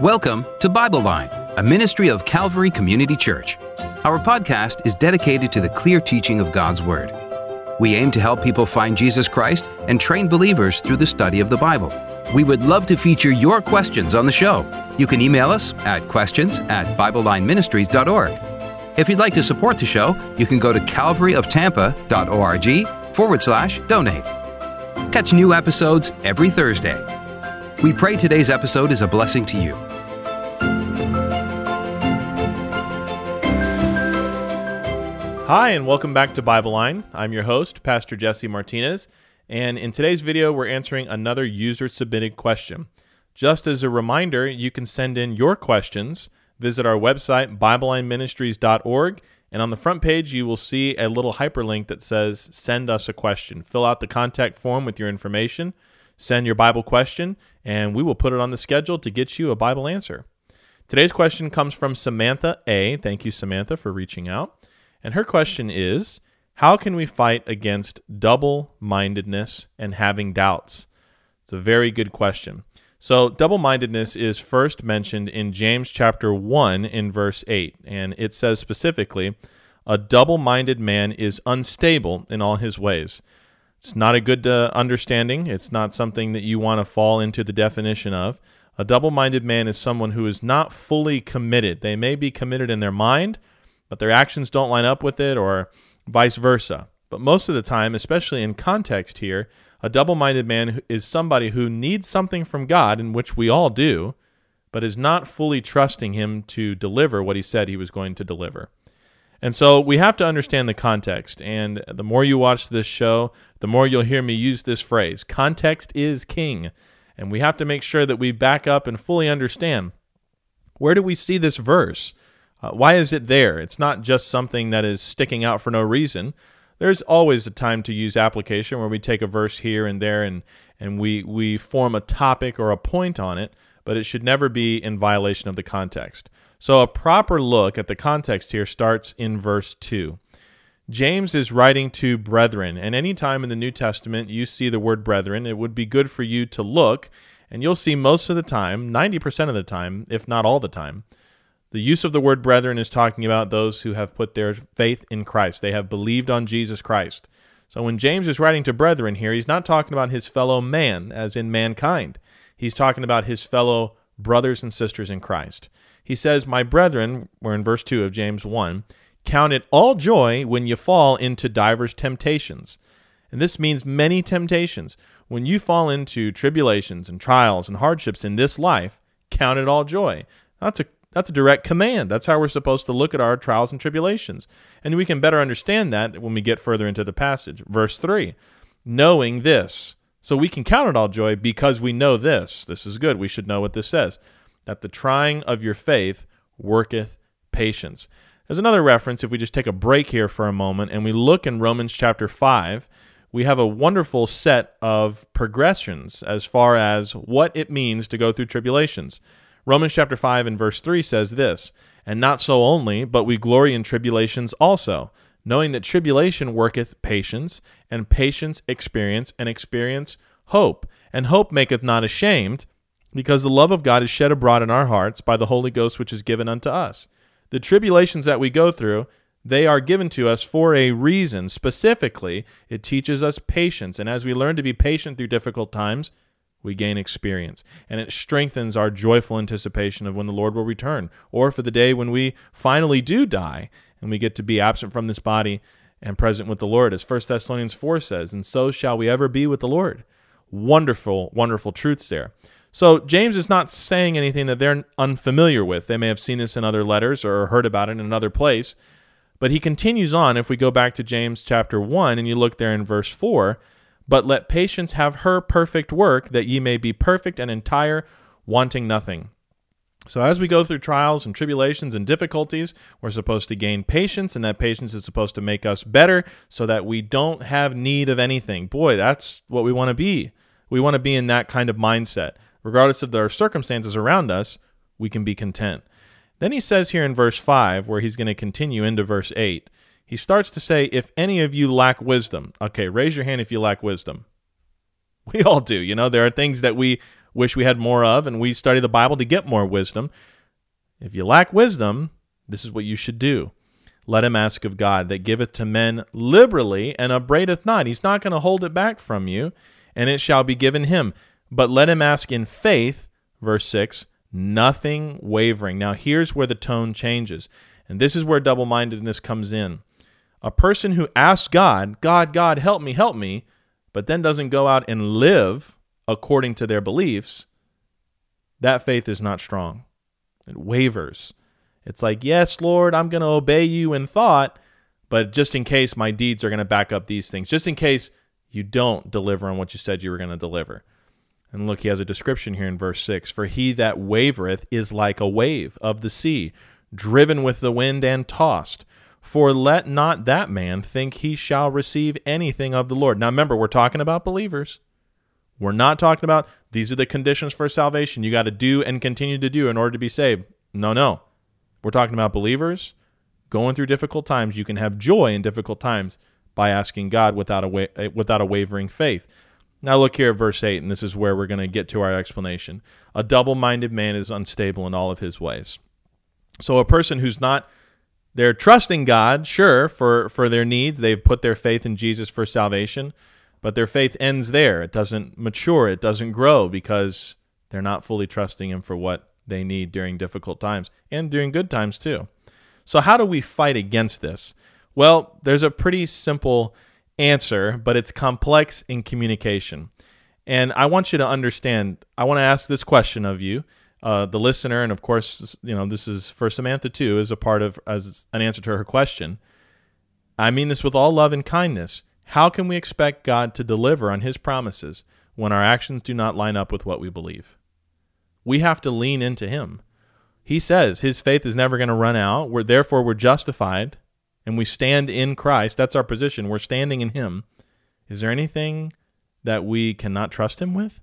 Welcome to Bible Line, a ministry of Calvary Community Church. Our podcast is dedicated to the clear teaching of God's Word. We aim to help people find Jesus Christ and train believers through the study of the Bible. We would love to feature your questions on the show. You can email us at questions at BibleLineMinistries.org. If you'd like to support the show, you can go to calvaryoftampa.org forward slash donate. Catch new episodes every Thursday. We pray today's episode is a blessing to you. Hi, and welcome back to Bible Line. I'm your host, Pastor Jesse Martinez, and in today's video, we're answering another user submitted question. Just as a reminder, you can send in your questions. Visit our website, BibleLineMinistries.org, and on the front page, you will see a little hyperlink that says Send us a question. Fill out the contact form with your information Send your Bible question, and we will put it on the schedule to get you a Bible answer. Today's question comes from Samantha A. Thank you, Samantha, for reaching out. And her question is How can we fight against double mindedness and having doubts? It's a very good question. So, double mindedness is first mentioned in James chapter 1 in verse 8, and it says specifically, A double minded man is unstable in all his ways. It's not a good uh, understanding. It's not something that you want to fall into the definition of. A double minded man is someone who is not fully committed. They may be committed in their mind, but their actions don't line up with it, or vice versa. But most of the time, especially in context here, a double minded man is somebody who needs something from God, in which we all do, but is not fully trusting Him to deliver what He said He was going to deliver. And so we have to understand the context. And the more you watch this show, the more you'll hear me use this phrase context is king. And we have to make sure that we back up and fully understand where do we see this verse? Uh, why is it there? It's not just something that is sticking out for no reason. There's always a time to use application where we take a verse here and there and, and we, we form a topic or a point on it, but it should never be in violation of the context. So, a proper look at the context here starts in verse 2. James is writing to brethren, and anytime in the New Testament you see the word brethren, it would be good for you to look, and you'll see most of the time, 90% of the time, if not all the time, the use of the word brethren is talking about those who have put their faith in Christ. They have believed on Jesus Christ. So when James is writing to brethren here, he's not talking about his fellow man, as in mankind. He's talking about his fellow brothers and sisters in Christ. He says, My brethren, we're in verse 2 of James 1, count it all joy when you fall into divers temptations. And this means many temptations. When you fall into tribulations and trials and hardships in this life, count it all joy. That's a that's a direct command. That's how we're supposed to look at our trials and tribulations. And we can better understand that when we get further into the passage. Verse 3 Knowing this. So we can count it all joy because we know this. This is good. We should know what this says that the trying of your faith worketh patience. There's another reference, if we just take a break here for a moment and we look in Romans chapter 5, we have a wonderful set of progressions as far as what it means to go through tribulations. Romans chapter 5 and verse 3 says this, And not so only, but we glory in tribulations also, knowing that tribulation worketh patience, and patience experience, and experience hope. And hope maketh not ashamed, because the love of God is shed abroad in our hearts by the Holy Ghost which is given unto us. The tribulations that we go through, they are given to us for a reason. Specifically, it teaches us patience. And as we learn to be patient through difficult times, we gain experience. And it strengthens our joyful anticipation of when the Lord will return, or for the day when we finally do die and we get to be absent from this body and present with the Lord, as 1 Thessalonians 4 says, and so shall we ever be with the Lord. Wonderful, wonderful truths there. So James is not saying anything that they're unfamiliar with. They may have seen this in other letters or heard about it in another place. But he continues on if we go back to James chapter 1 and you look there in verse 4, but let patience have her perfect work that ye may be perfect and entire, wanting nothing. So, as we go through trials and tribulations and difficulties, we're supposed to gain patience, and that patience is supposed to make us better so that we don't have need of anything. Boy, that's what we want to be. We want to be in that kind of mindset regardless of the circumstances around us, we can be content. Then he says here in verse 5, where he's going to continue into verse 8, he starts to say, If any of you lack wisdom, okay, raise your hand if you lack wisdom. We all do. You know, there are things that we wish we had more of, and we study the Bible to get more wisdom. If you lack wisdom, this is what you should do. Let him ask of God that giveth to men liberally and upbraideth not. He's not going to hold it back from you, and it shall be given him. But let him ask in faith, verse 6, nothing wavering. Now, here's where the tone changes. And this is where double mindedness comes in. A person who asks God, God, God, help me, help me, but then doesn't go out and live according to their beliefs, that faith is not strong. It wavers. It's like, yes, Lord, I'm going to obey you in thought, but just in case my deeds are going to back up these things, just in case you don't deliver on what you said you were going to deliver. And look, he has a description here in verse 6 For he that wavereth is like a wave of the sea, driven with the wind and tossed. For let not that man think he shall receive anything of the Lord. Now remember, we're talking about believers. We're not talking about these are the conditions for salvation you got to do and continue to do in order to be saved. No, no. We're talking about believers going through difficult times. You can have joy in difficult times by asking God without a wa- without a wavering faith. Now look here at verse 8 and this is where we're going to get to our explanation. A double-minded man is unstable in all of his ways. So a person who's not they're trusting God, sure, for for their needs. They've put their faith in Jesus for salvation, but their faith ends there. It doesn't mature, it doesn't grow because they're not fully trusting him for what they need during difficult times and during good times too. So how do we fight against this? Well, there's a pretty simple answer, but it's complex in communication. And I want you to understand, I want to ask this question of you uh, the listener, and of course, you know, this is for Samantha too, as a part of as an answer to her question. I mean this with all love and kindness. How can we expect God to deliver on His promises when our actions do not line up with what we believe? We have to lean into Him. He says His faith is never going to run out. We're therefore we're justified, and we stand in Christ. That's our position. We're standing in Him. Is there anything that we cannot trust Him with?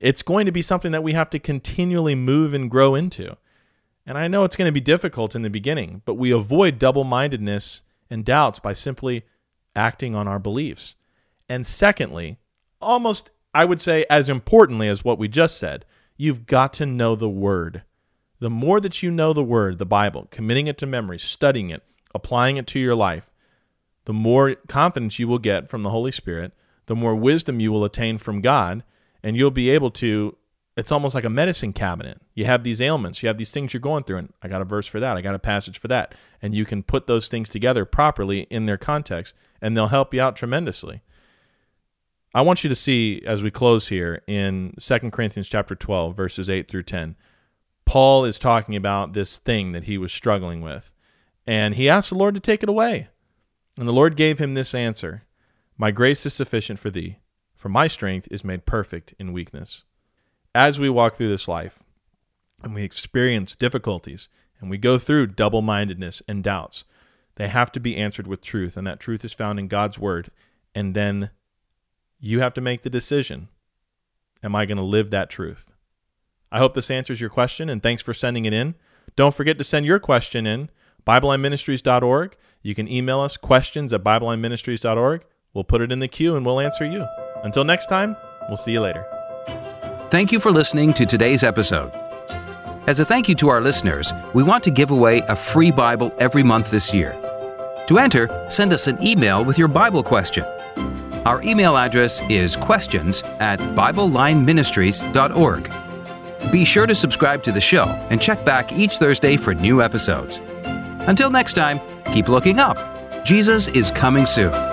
it's going to be something that we have to continually move and grow into. And I know it's going to be difficult in the beginning, but we avoid double mindedness and doubts by simply acting on our beliefs. And secondly, almost, I would say, as importantly as what we just said, you've got to know the Word. The more that you know the Word, the Bible, committing it to memory, studying it, applying it to your life, the more confidence you will get from the Holy Spirit, the more wisdom you will attain from God, and you'll be able to it's almost like a medicine cabinet. You have these ailments, you have these things you're going through, and I got a verse for that, I got a passage for that. And you can put those things together properly in their context, and they'll help you out tremendously. I want you to see as we close here in 2 Corinthians chapter 12, verses 8 through 10. Paul is talking about this thing that he was struggling with, and he asked the Lord to take it away. And the Lord gave him this answer My grace is sufficient for thee for my strength is made perfect in weakness. As we walk through this life and we experience difficulties and we go through double mindedness and doubts, they have to be answered with truth, and that truth is found in God's word. And then you have to make the decision Am I going to live that truth? I hope this answers your question, and thanks for sending it in. Don't forget to send your question in, BibleLineMinistries.org. You can email us questions at BibleLineMinistries.org. We'll put it in the queue and we'll answer you. Until next time, we'll see you later. Thank you for listening to today's episode. As a thank you to our listeners, we want to give away a free Bible every month this year. To enter, send us an email with your Bible question. Our email address is questions at BibleLineMinistries.org. Be sure to subscribe to the show and check back each Thursday for new episodes. Until next time, keep looking up. Jesus is coming soon.